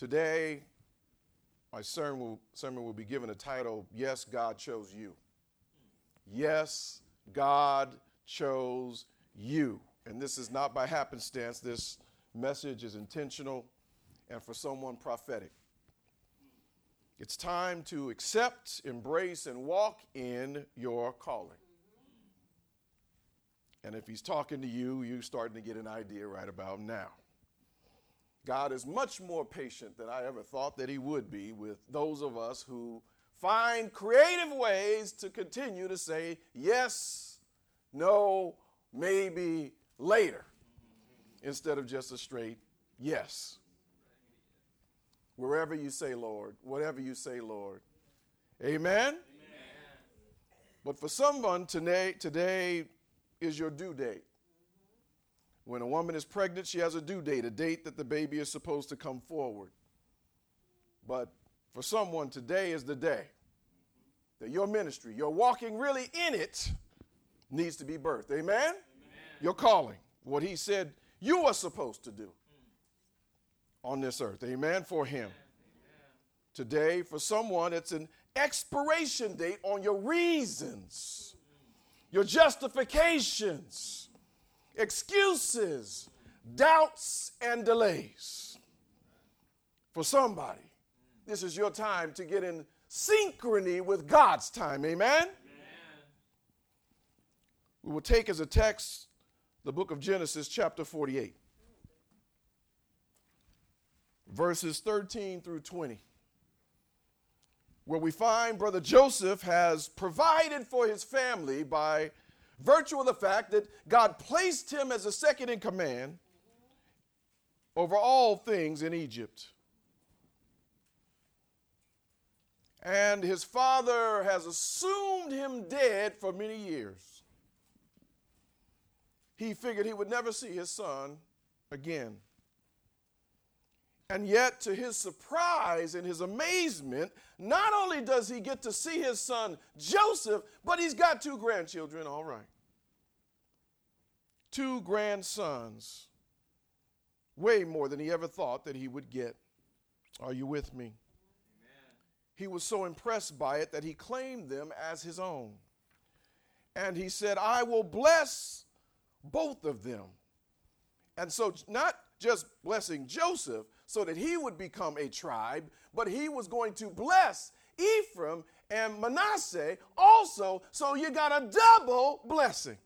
Today, my sermon will, sermon will be given a title Yes, God Chose You. Yes, God chose you. And this is not by happenstance. This message is intentional and for someone prophetic. It's time to accept, embrace, and walk in your calling. And if he's talking to you, you're starting to get an idea right about now. God is much more patient than I ever thought that he would be with those of us who find creative ways to continue to say yes, no, maybe later, instead of just a straight yes. Wherever you say, Lord, whatever you say, Lord. Amen? Amen. But for someone today, today is your due date. When a woman is pregnant, she has a due date, a date that the baby is supposed to come forward. But for someone, today is the day that your ministry, your walking really in it, needs to be birthed. Amen? Amen. Your calling, what he said you are supposed to do on this earth. Amen. For him. Amen. Today, for someone, it's an expiration date on your reasons, your justifications, excuses, doubts, and delays. For somebody, this is your time to get in synchrony with God's time. Amen? Amen? We will take as a text the book of Genesis, chapter 48, verses 13 through 20, where we find Brother Joseph has provided for his family by virtue of the fact that God placed him as a second in command over all things in Egypt. And his father has assumed him dead for many years. He figured he would never see his son again. And yet, to his surprise and his amazement, not only does he get to see his son Joseph, but he's got two grandchildren, all right. Two grandsons. Way more than he ever thought that he would get. Are you with me? He was so impressed by it that he claimed them as his own. And he said, I will bless both of them. And so, not just blessing Joseph so that he would become a tribe, but he was going to bless Ephraim and Manasseh also, so you got a double blessing.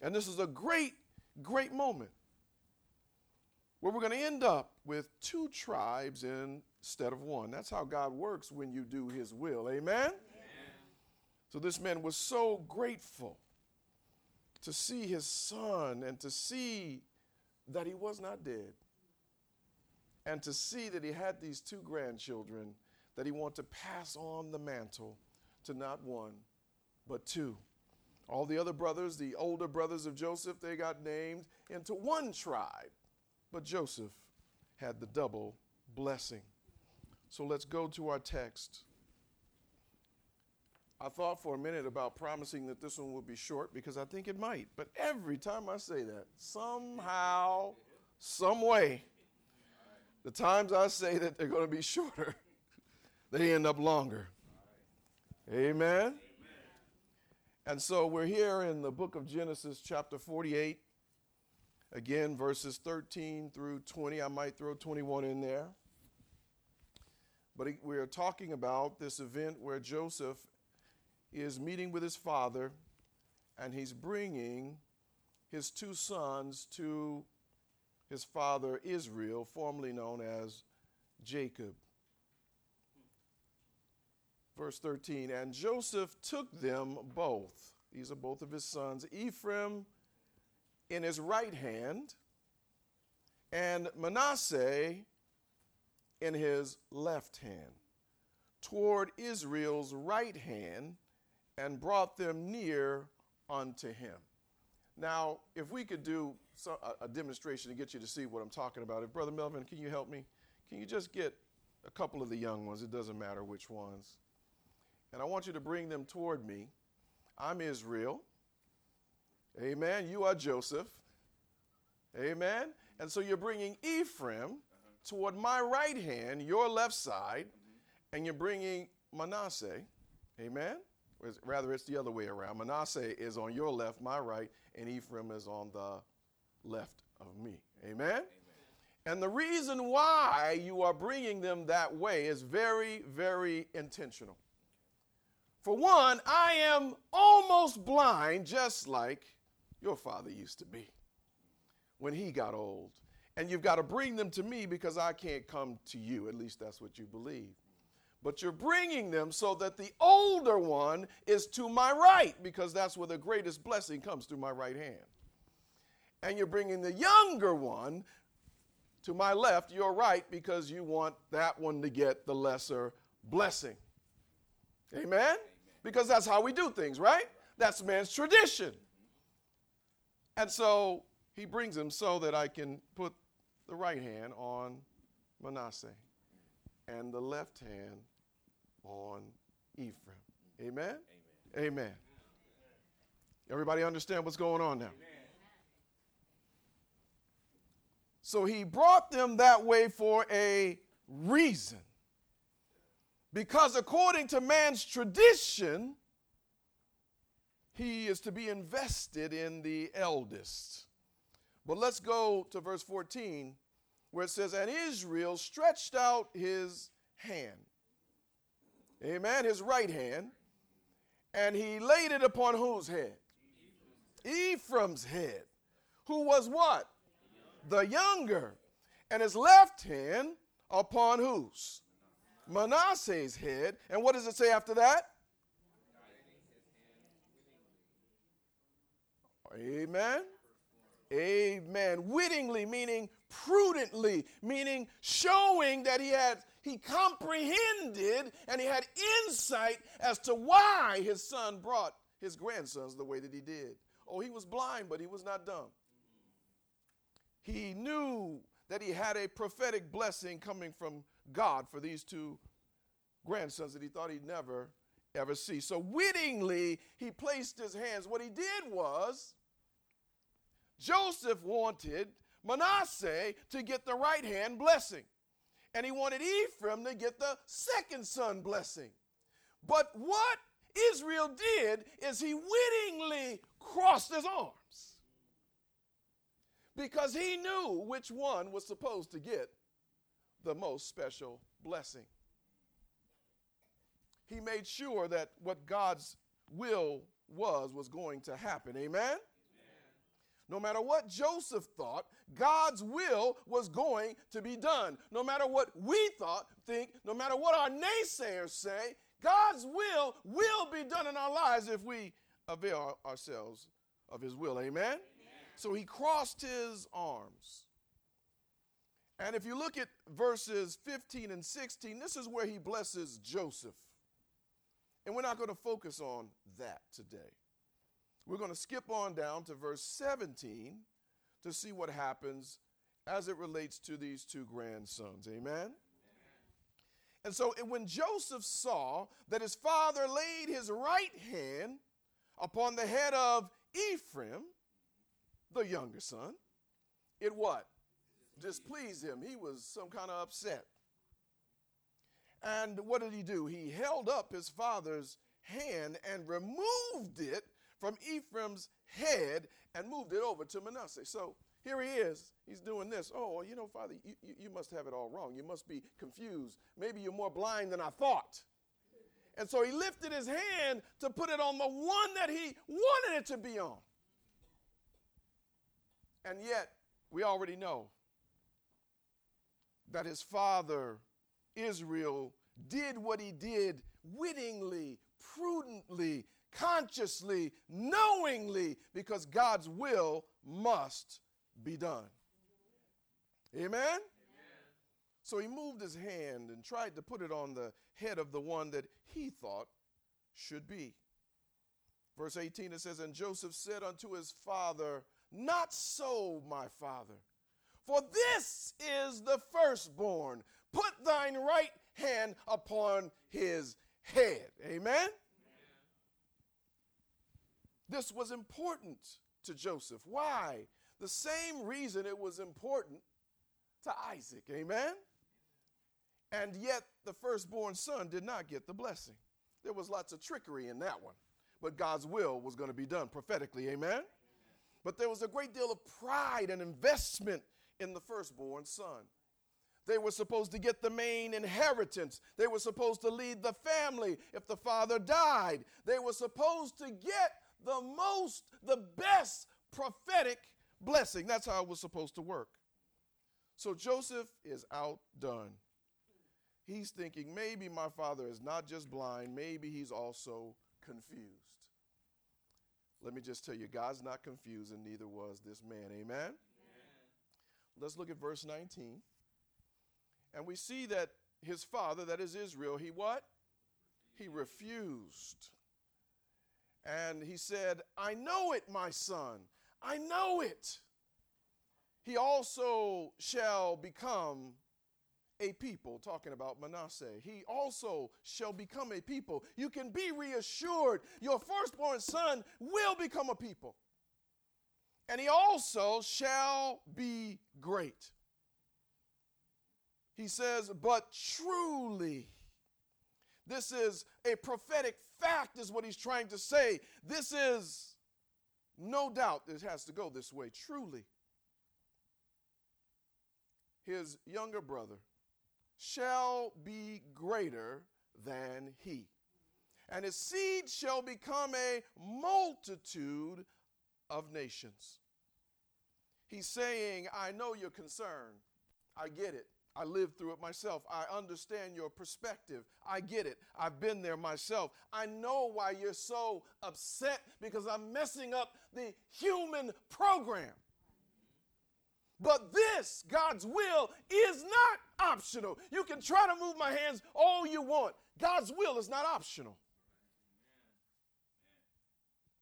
And this is a great, great moment where we're going to end up with two tribes instead of one. That's how God works when you do his will. Amen? Amen? So this man was so grateful to see his son and to see that he was not dead. And to see that he had these two grandchildren that he wanted to pass on the mantle to not one, but two. All the other brothers, the older brothers of Joseph, they got named into one tribe. But Joseph had the double blessing. So let's go to our text. I thought for a minute about promising that this one would be short because I think it might. But every time I say that, somehow, some way, the times I say that they're going to be shorter, they end up longer. Amen? And so we're here in the book of Genesis, chapter 48. Again, verses 13 through 20. I might throw 21 in there. But we are talking about this event where Joseph is meeting with his father and he's bringing his two sons to his father Israel, formerly known as Jacob. Verse 13 And Joseph took them both, these are both of his sons, Ephraim in his right hand, and Manasseh in his left hand, toward Israel's right hand, and brought them near unto him. Now, if we could do so, a, a, demonstration to get you to see what I'm talking about, if Brother Melvin, can you help me? Can you just get a couple of the young ones? It doesn't matter which ones. And I want you to bring them toward me. I'm Israel. Amen. You are Joseph. Amen. And so you're bringing Ephraim toward my right hand, your left side, and you're bringing Manasseh. Amen? Rather, it's the other way around. Manasseh is on your left, my right, and Ephraim is on the left of me. Amen? Amen? And the reason why you are bringing them that way is very, very intentional. For one, I am almost blind, just like your father used to be when he got old. And you've got to bring them to me because I can't come to you. At least that's what you believe. But you're bringing them so that the older one is to my right because that's where the greatest blessing comes through my right hand. And you're bringing the younger one to my left, your right, because you want that one to get the lesser blessing. Amen? Amen? Because that's how we do things, right? That's man's tradition. And so he brings him so that I can put the right hand on Manasseh and the left hand on Ephraim. Amen? Amen. Amen. Everybody understand what's going on now? Amen. So he brought them that way for a reason. Because according to man's tradition, he is to be invested in the eldest. But let's go to verse 14 where it says, And Israel stretched out his hand. Amen. His right hand. And he laid it upon whose head? Ephraim's head. Who was what? The younger. And his left hand upon whose? Manasseh's head. And what does it say after that? Amen. Amen. Wittingly, meaning prudently, meaning showing that he had he comprehended and he had insight as to why his son brought his grandsons the way that he did. Oh, he was blind, but he was not dumb. He knew that he had a prophetic blessing coming from God for these two grandsons that he thought he'd never ever see. So wittingly, he placed his hands. What he did was Joseph wanted Manasseh to get the right hand blessing, and he wanted Ephraim to get the second son blessing. But what Israel did is he wittingly crossed his arms because he knew which one was supposed to get the most special blessing. He made sure that what God's will was was going to happen. Amen? No matter what Joseph thought, God's will was going to be done. No matter what we thought, think, no matter what our naysayers say, God's will will be done in our lives if we avail ourselves of his will. Amen? Amen? So he crossed his arms. And if you look at verses 15 and 16, this is where he blesses Joseph. And we're not going to focus on that today. We're going to skip on down to verse 17 to see what happens as it relates to these two grandsons. Amen? And so when Joseph saw that his father laid his right hand upon the head of Ephraim, the younger son, it what? Displeased him. He was some kind of upset. And what did he do? He held up his father's hand and removed it from Ephraim's head and moved it over to Manasseh. So here he is. He's doing this. Oh, you know, Father, you, you, you must have it all wrong. You must be confused. Maybe you're more blind than I thought. And so he lifted his hand to put it on the one that he wanted it to be on. And yet, we already know that his father, Israel, did what he did wittingly, prudently, consciously, knowingly, because God's will must be done. Amen? So he moved his hand and tried to put it on the head of the one that he thought should be. Verse 18 it says, And Joseph said unto his father, Not so, my father, for this is the firstborn. Put thine right hand upon his head. Amen? This was important to Joseph. Why? The same reason it was important to Isaac. Amen? And yet the firstborn son did not get the blessing. There was lots of trickery in that one, but God's will was going to be done prophetically. Amen? But there was a great deal of pride and investment in the firstborn son. They were supposed to get the main inheritance. They were supposed to lead the family if the father died. They were supposed to get the most, the best prophetic blessing. That's how it was supposed to work. So Joseph is outdone. He's thinking maybe my father is not just blind, maybe he's also confused. Let me just tell you, God's not confused, and neither was this man. Amen? Amen? Let's look at verse 19. And we see that his father, that is Israel, he what? He refused. And he said, I know it, my son. I know it. He also shall become a people, talking about Manasseh. He also shall become a people. You can be reassured your firstborn son will become a people. And he also shall be great. He says, but truly, this is a prophetic fact, is what he's trying to say. This is no doubt it has to go this way. Truly, his younger brother shall be greater than he, and his seed shall become a multitude of nations. He's saying, I know your concern. I get it. I lived through it myself. I understand your perspective. I get it. I've been there myself. I know why you're so upset because I'm messing up the human program. But this, God's will, is not optional. You can try to move my hands all you want. God's will is not optional.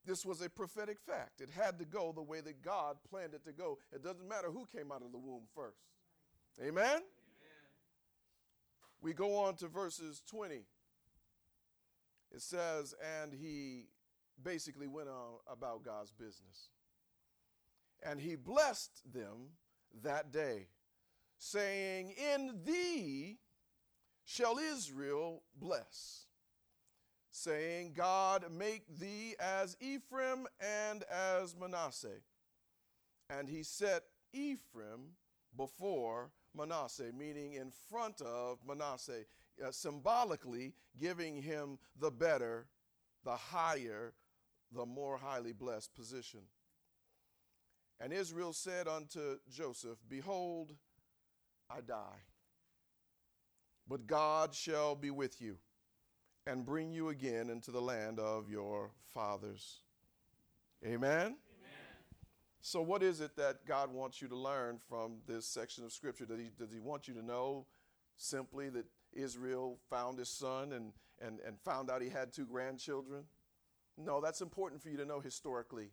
This was a prophetic fact. It had to go the way that God planned it to go. It doesn't matter who came out of the womb first. Amen? We go on to verses 20. It says, and he basically went on about God's business. And he blessed them that day, saying, In thee shall Israel bless, saying, God make thee as Ephraim and as Manasseh. And he set Ephraim before Manasseh, meaning in front of Manasseh, uh, symbolically giving him the better, the higher, the more highly blessed position. And Israel said unto Joseph, Behold, I die, but God shall be with you and bring you again into the land of your fathers. Amen. So, what is it that God wants you to learn from this section of Scripture? Does He, does he want you to know simply that Israel found his son and, and, and found out he had two grandchildren? No, that's important for you to know historically.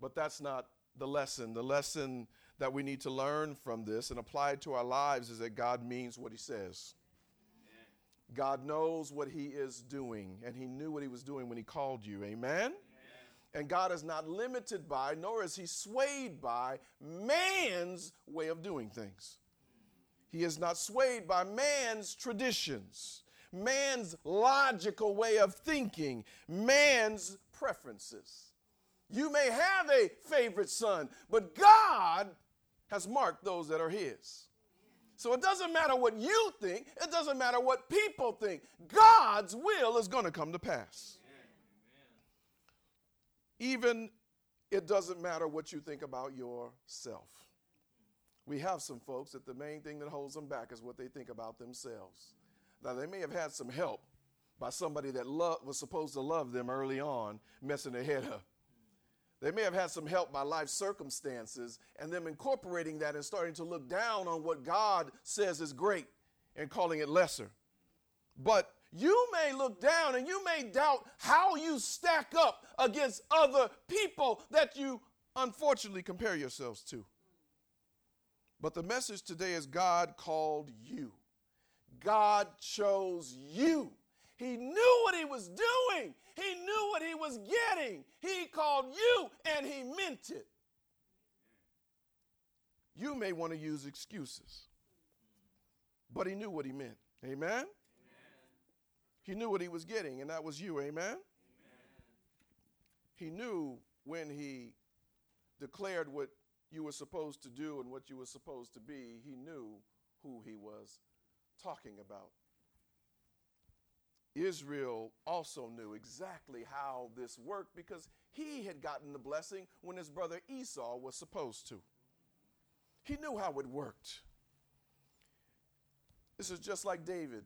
But that's not the lesson. The lesson that we need to learn from this and apply it to our lives is that God means what he says. God knows what he is doing, and he knew what he was doing when he called you. Amen? And God is not limited by, nor is he swayed by man's way of doing things. He is not swayed by man's traditions, man's logical way of thinking, man's preferences. You may have a favorite son, but God has marked those that are his. So it doesn't matter what you think, it doesn't matter what people think. God's will is going to come to pass. Even it doesn't matter what you think about yourself. We have some folks that the main thing that holds them back is what they think about themselves. Now, they may have had some help by somebody that lo- was supposed to love them early on, messing their head up. They may have had some help by life circumstances and them incorporating that and starting to look down on what God says is great and calling it lesser. But you may look down and you may doubt how you stack up against other people that you unfortunately compare yourselves to. But the message today is God called you. God chose you. He knew what he was doing. He knew what he was getting. He called you and he meant it. You may want to use excuses. But he knew what he meant. Amen? He knew what he was getting, and that was you. Amen? Amen? He knew when he declared what you were supposed to do and what you were supposed to be, he knew who he was talking about. Israel also knew exactly how this worked because he had gotten the blessing when his brother Esau was supposed to. He knew how it worked. This is just like David.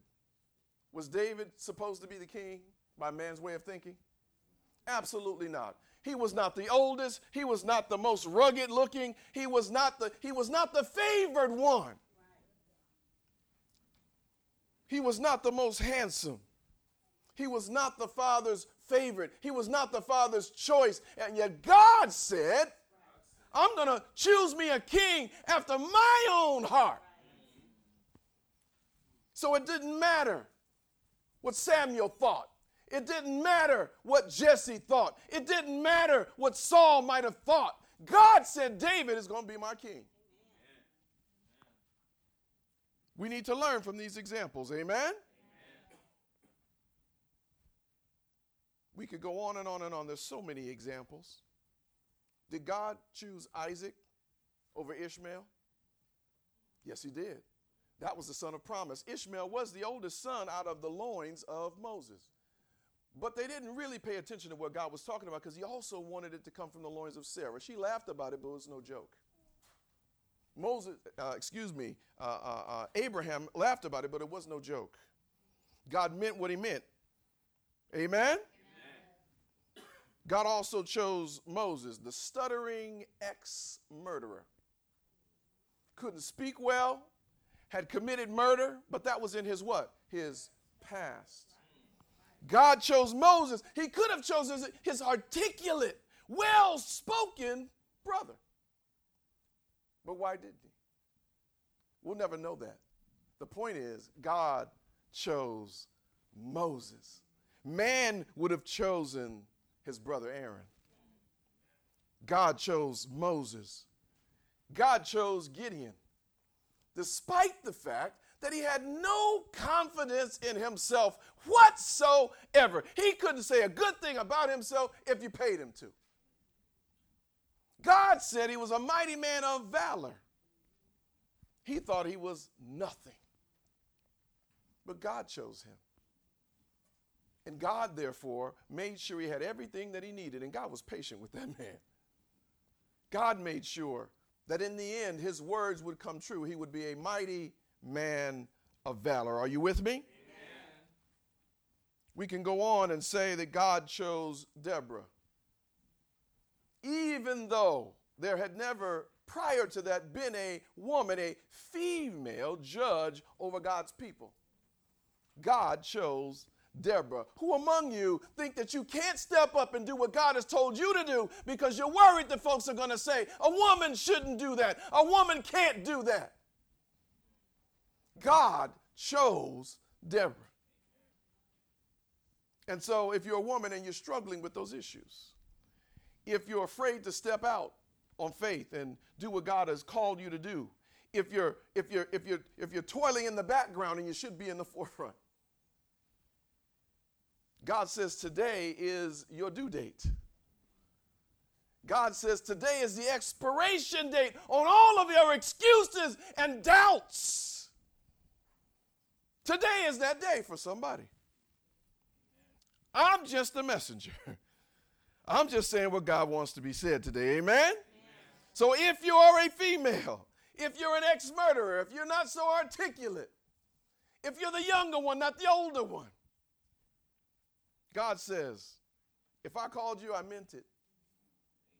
Was David supposed to be the king by man's way of thinking? Absolutely not. He was not the oldest, he was not the most rugged looking, he was not the he was not the favored one. He was not the most handsome. He was not the father's favorite. He was not the father's choice. And yet God said, I'm going to choose me a king after my own heart. So it didn't matter what Samuel thought. It didn't matter what Jesse thought. It didn't matter what Saul might have thought. God said David is going to be my king. We need to learn from these examples. Amen? We could go on and on and on. There's so many examples. Did God choose Isaac over Ishmael? Yes, he did. That was the son of promise. Ishmael was the oldest son out of the loins of Moses. But they didn't really pay attention to what God was talking about because he also wanted it to come from the loins of Sarah. She laughed about it, but it was no joke. Moses, uh, excuse me, uh, uh, uh Abraham laughed about it, but it was no joke. God meant what he meant. Amen? God also chose Moses, the stuttering ex murderer. Couldn't speak well, had committed murder, but that was in his what? His past. God chose Moses. He could have chosen his articulate, well spoken brother. But why didn't he? We'll never know that. The point is, God chose Moses. Man would have chosen his brother Aaron. God chose Moses. God chose Gideon, despite the fact that he had no confidence in himself whatsoever. He couldn't say a good thing about himself if you paid him to. God said he was a mighty man of valor. He thought he was nothing. But God chose him. And God, therefore, made sure he had everything that he needed. And God was patient with that man. God made sure that in the end his words would come true. He would be a mighty man of valor. Are you with me? Amen. We can go on and say that God chose Deborah. Even though there had never prior to that been a woman, a female judge over God's people, God chose Deborah, who among you think that you can't step up and do what God has told you to do because you're worried that folks are going to say, a woman shouldn't do that, a woman can't do that? God chose Deborah. And so, if you're a woman and you're struggling with those issues, if you're afraid to step out on faith and do what God has called you to do, if you're if you're if you're if you're toiling in the background and you should be in the forefront, God says today is your due date. God says today is the expiration date on all of your excuses and doubts. Today is that day for somebody. I'm just a messenger. I'm just saying what God wants to be said today. Amen? Amen? So if you are a female, if you're an ex murderer, if you're not so articulate, if you're the younger one, not the older one, God says, if I called you, I meant it.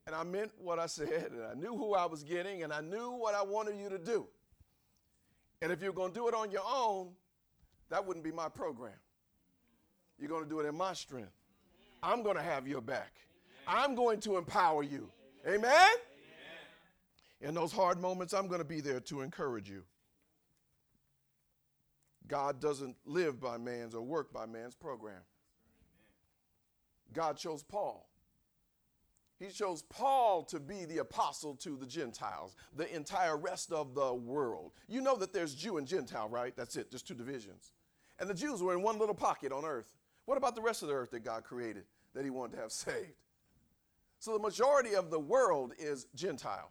And I meant what I said, and I knew who I was getting, and I knew what I wanted you to do. And if you're going to do it on your own, that wouldn't be my program. You're going to do it in my strength. I'm going to have your back. I'm going to empower you. Amen? In those hard moments, I'm going to be there to encourage you. God doesn't live by man's or work by man's program. God chose Paul. He chose Paul to be the apostle to the Gentiles, the entire rest of the world. You know that there's Jew and Gentile, right? That's it, just two divisions. And the Jews were in one little pocket on earth. What about the rest of the earth that God created that he wanted to have saved? So the majority of the world is Gentile.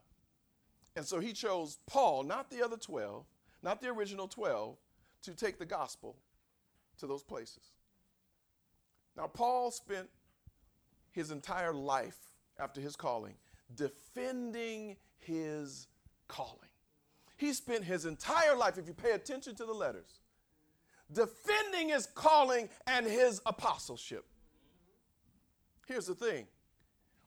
And so he chose Paul, not the other 12, not the original 12, to take the gospel to those places. Now, Paul spent his entire life after his calling defending his calling. He spent his entire life, if you pay attention to the letters, defending his calling and his apostleship. Here's the thing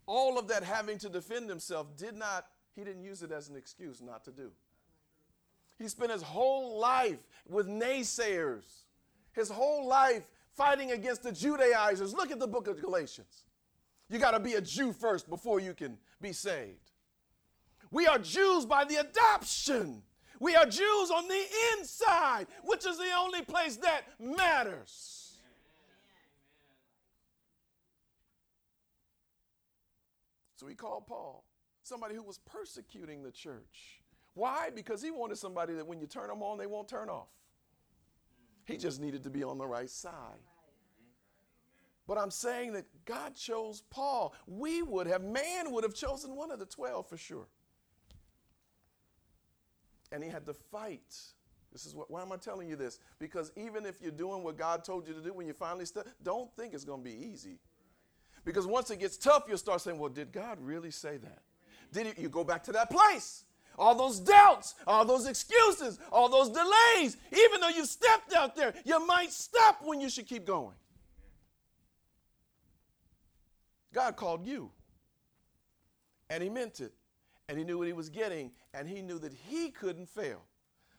all of that having to defend himself did not, he didn't use it as an excuse not to do. He spent his whole life with naysayers, his whole life fighting against the Judaizers. Look at the book of Galatians. You got to be a Jew first before you can be saved. We are Jews by the adoption. We are Jews on the inside, which is the only place that matters. So he called Paul, somebody who was persecuting the church. Why? Because he wanted somebody that when you turn them on, they won't turn off. He just needed to be on the right side. But I'm saying that God chose Paul. We would have, man would have chosen one of the 12 for sure. And he had to fight. This is what, why am I telling you this? Because even if you're doing what God told you to do when you finally start, don't think it's going to be easy. Because once it gets tough, you'll start saying, well, did God really say that? Did he, you go back to that place? All those doubts, all those excuses, all those delays, even though you've stepped out there, you might stop when you should keep going. God called you. And he meant it. And he knew what he was getting. And he knew that he couldn't fail.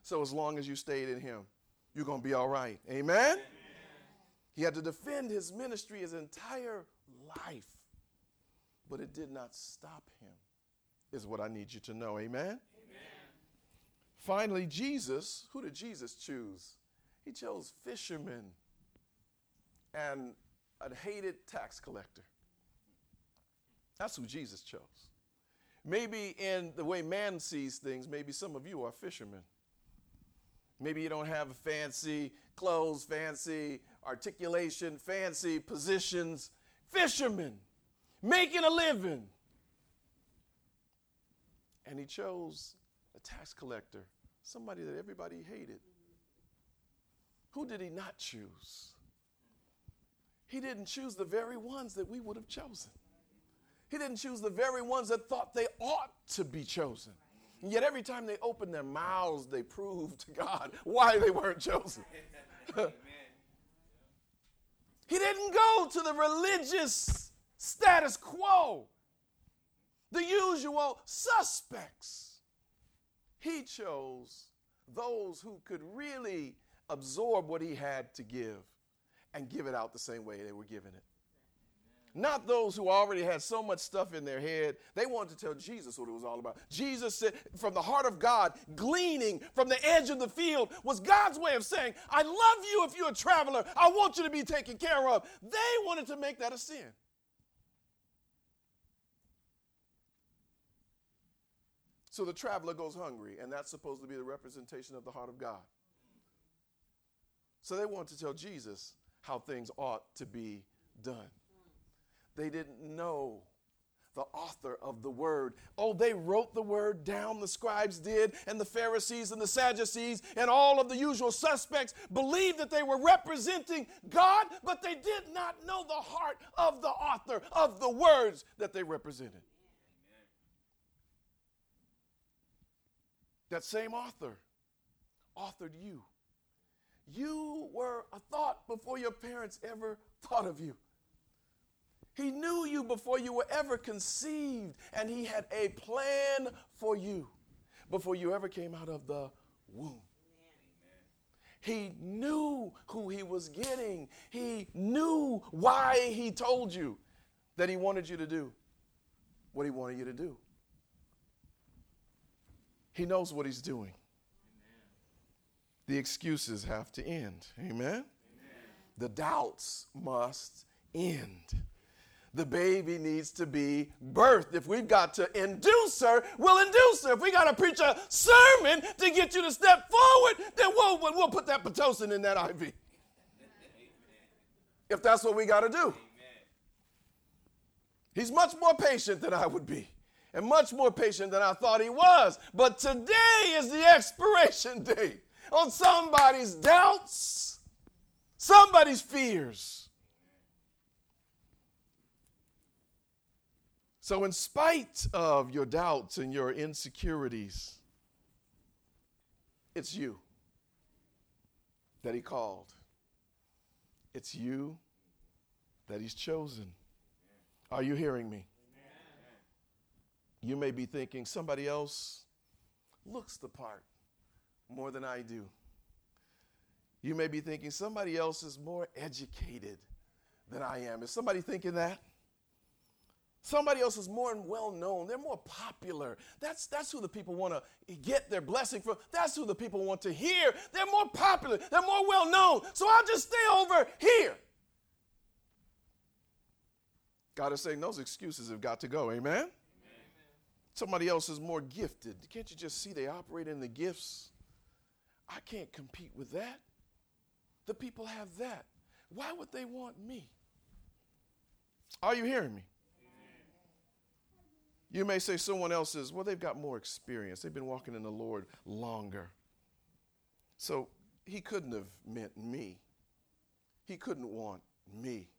So as long as you stayed in him, you're going to be all right. Amen? Amen? He had to defend his ministry his entire life. But it did not stop him, is what I need you to know. Amen? Amen? Finally, Jesus, who did Jesus choose? He chose fishermen and a hated tax collector. That's who Jesus chose. Maybe in the way man sees things, maybe some of you are fishermen. Maybe you don't have fancy clothes, fancy articulation, fancy positions. Fishermen, making a living. And he chose a tax collector, somebody that everybody hated. Who did he not choose? He didn't choose the very ones that we would have chosen. He didn't choose the very ones that thought they ought to be chosen. And yet every time they opened their mouths, they proved to God why they weren't chosen. he didn't go to the religious status quo, the usual suspects. He chose those who could really absorb what he had to give and give it out the same way they were giving it. Not those who already had so much stuff in their head. They wanted to tell Jesus what it was all about. Jesus said, from the heart of God, gleaning from the edge of the field, was God's way of saying, I love you if you're a traveler. I want you to be taken care of. They wanted to make that a sin. So the traveler goes hungry, and that's supposed to be the representation of the heart of God. So they want to tell Jesus how things ought to be done. They didn't know the author of the word. Oh, they wrote the word down, the scribes did, and the Pharisees and the Sadducees and all of the usual suspects believed that they were representing God, but they did not know the heart of the author of the words that they represented. That same author authored you. You were a thought before your parents ever thought of you. He knew you before you were ever conceived, and He had a plan for you before you ever came out of the womb. He knew who he was getting. He knew why he told you that he wanted you to do what he wanted you to do. He knows what he's doing. The excuses have to end. Amen? Amen? The doubts must end. The baby needs to be birthed. If we've got to induce her, we'll induce her. If we got to preach a sermon to get you to step forward, then we'll, we'll put that Pitocin in that IV. If that's what we got to do. He's much more patient than I would be and much more patient than I thought he was. But today is the expiration date on somebody's doubts, somebody's fears. So, in spite of your doubts and your insecurities, it's you that He called. It's you that He's chosen. Are you hearing me? You may be thinking somebody else looks the part more than I do. You may be thinking somebody else is more educated than I am. Is somebody thinking that? Somebody else is more well known. They're more popular. That's, that's who the people want to get their blessing from. That's who the people want to hear. They're more popular. They're more well known. So I'll just stay over here. God is saying those excuses have got to go. Amen? Amen? Somebody else is more gifted. Can't you just see they operate in the gifts? I can't compete with that. The people have that. Why would they want me? Are you hearing me? You may say someone else is, well, they've got more experience. They've been walking in the Lord longer. So he couldn't have meant me. He couldn't want me.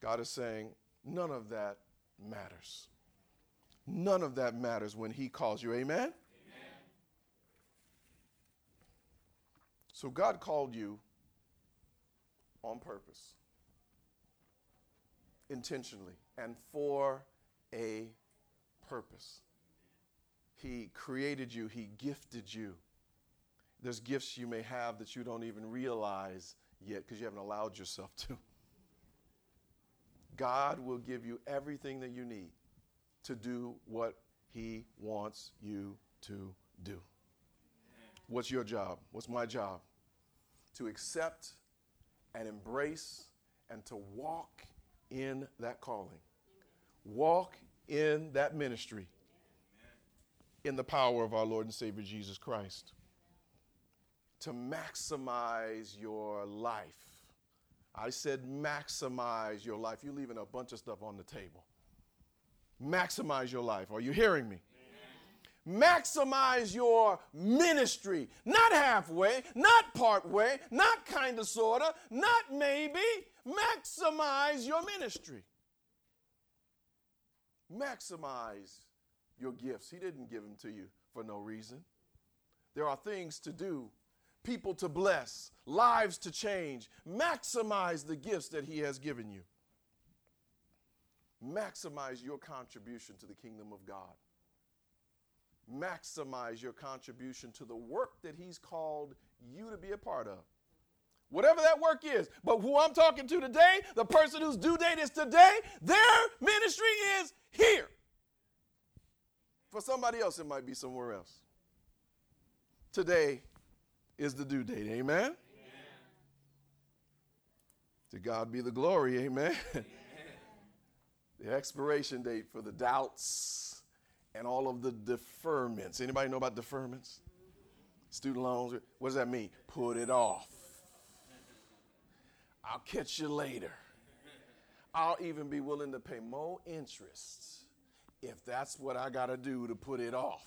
God is saying, none of that matters. None of that matters when he calls you. Amen? Amen? So God called you on purpose, intentionally, and for a purpose. He created you, He gifted you. There's gifts you may have that you don't even realize yet because you haven't allowed yourself to. God will give you everything that you need to do what He wants you to do. What's your job? What's my job? To accept and embrace and to walk in that calling walk in that ministry in the power of our Lord and Savior Jesus Christ. To maximize your life. I said maximize your life. You're leaving a bunch of stuff on the table. Maximize your life. Are you hearing me? Maximize your ministry. Not halfway, not part way, not kind of, sort of, not maybe. Maximize your ministry maximize your gifts. He didn't give them to you for no reason. There are things to do, people to bless, lives to change. Maximize the gifts that He has given you. Maximize your contribution to the kingdom of God. Maximize your contribution to the work that He's called you to be a part of. Whatever that work is. But who I'm talking to today, the person whose due date is today, their ministry is here. For somebody else, it might be somewhere else. Today is the due date. Amen? Amen. To God be the glory. Amen. Amen. the expiration date for the doubts and all of the deferments. Anybody know about deferments? Student loans. What does that mean? Put it off. I'll catch you later. I'll even be willing to pay more interest if that's what I got to do to put it off.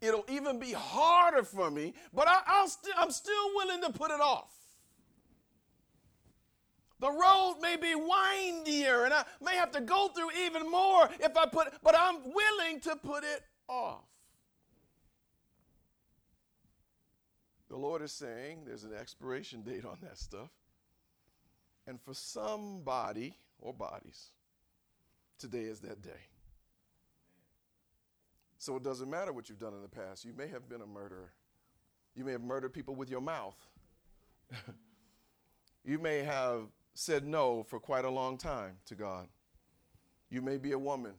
It'll even be harder for me, but I, will st- I'm still willing to put it off. The road may be windier and I may have to go through even more if I put but I'm willing to put it off. The Lord is saying there's an expiration date on that stuff. And for somebody or bodies, today is that day. So it doesn't matter what you've done in the past. You may have been a murderer. You may have murdered people with your mouth. you may have said no for quite a long time to God. You may be a woman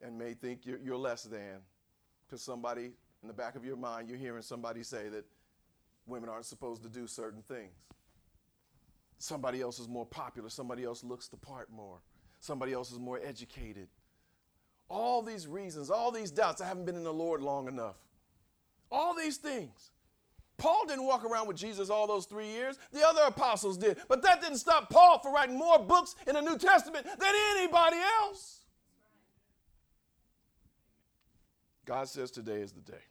and may think you're, you're less than because somebody in the back of your mind, you're hearing somebody say that women aren't supposed to do certain things. Somebody else is more popular. Somebody else looks the part more. Somebody else is more educated. All these reasons, all these doubts. I haven't been in the Lord long enough. All these things. Paul didn't walk around with Jesus all those three years. The other apostles did. But that didn't stop Paul from writing more books in the New Testament than anybody else. God says today is the day.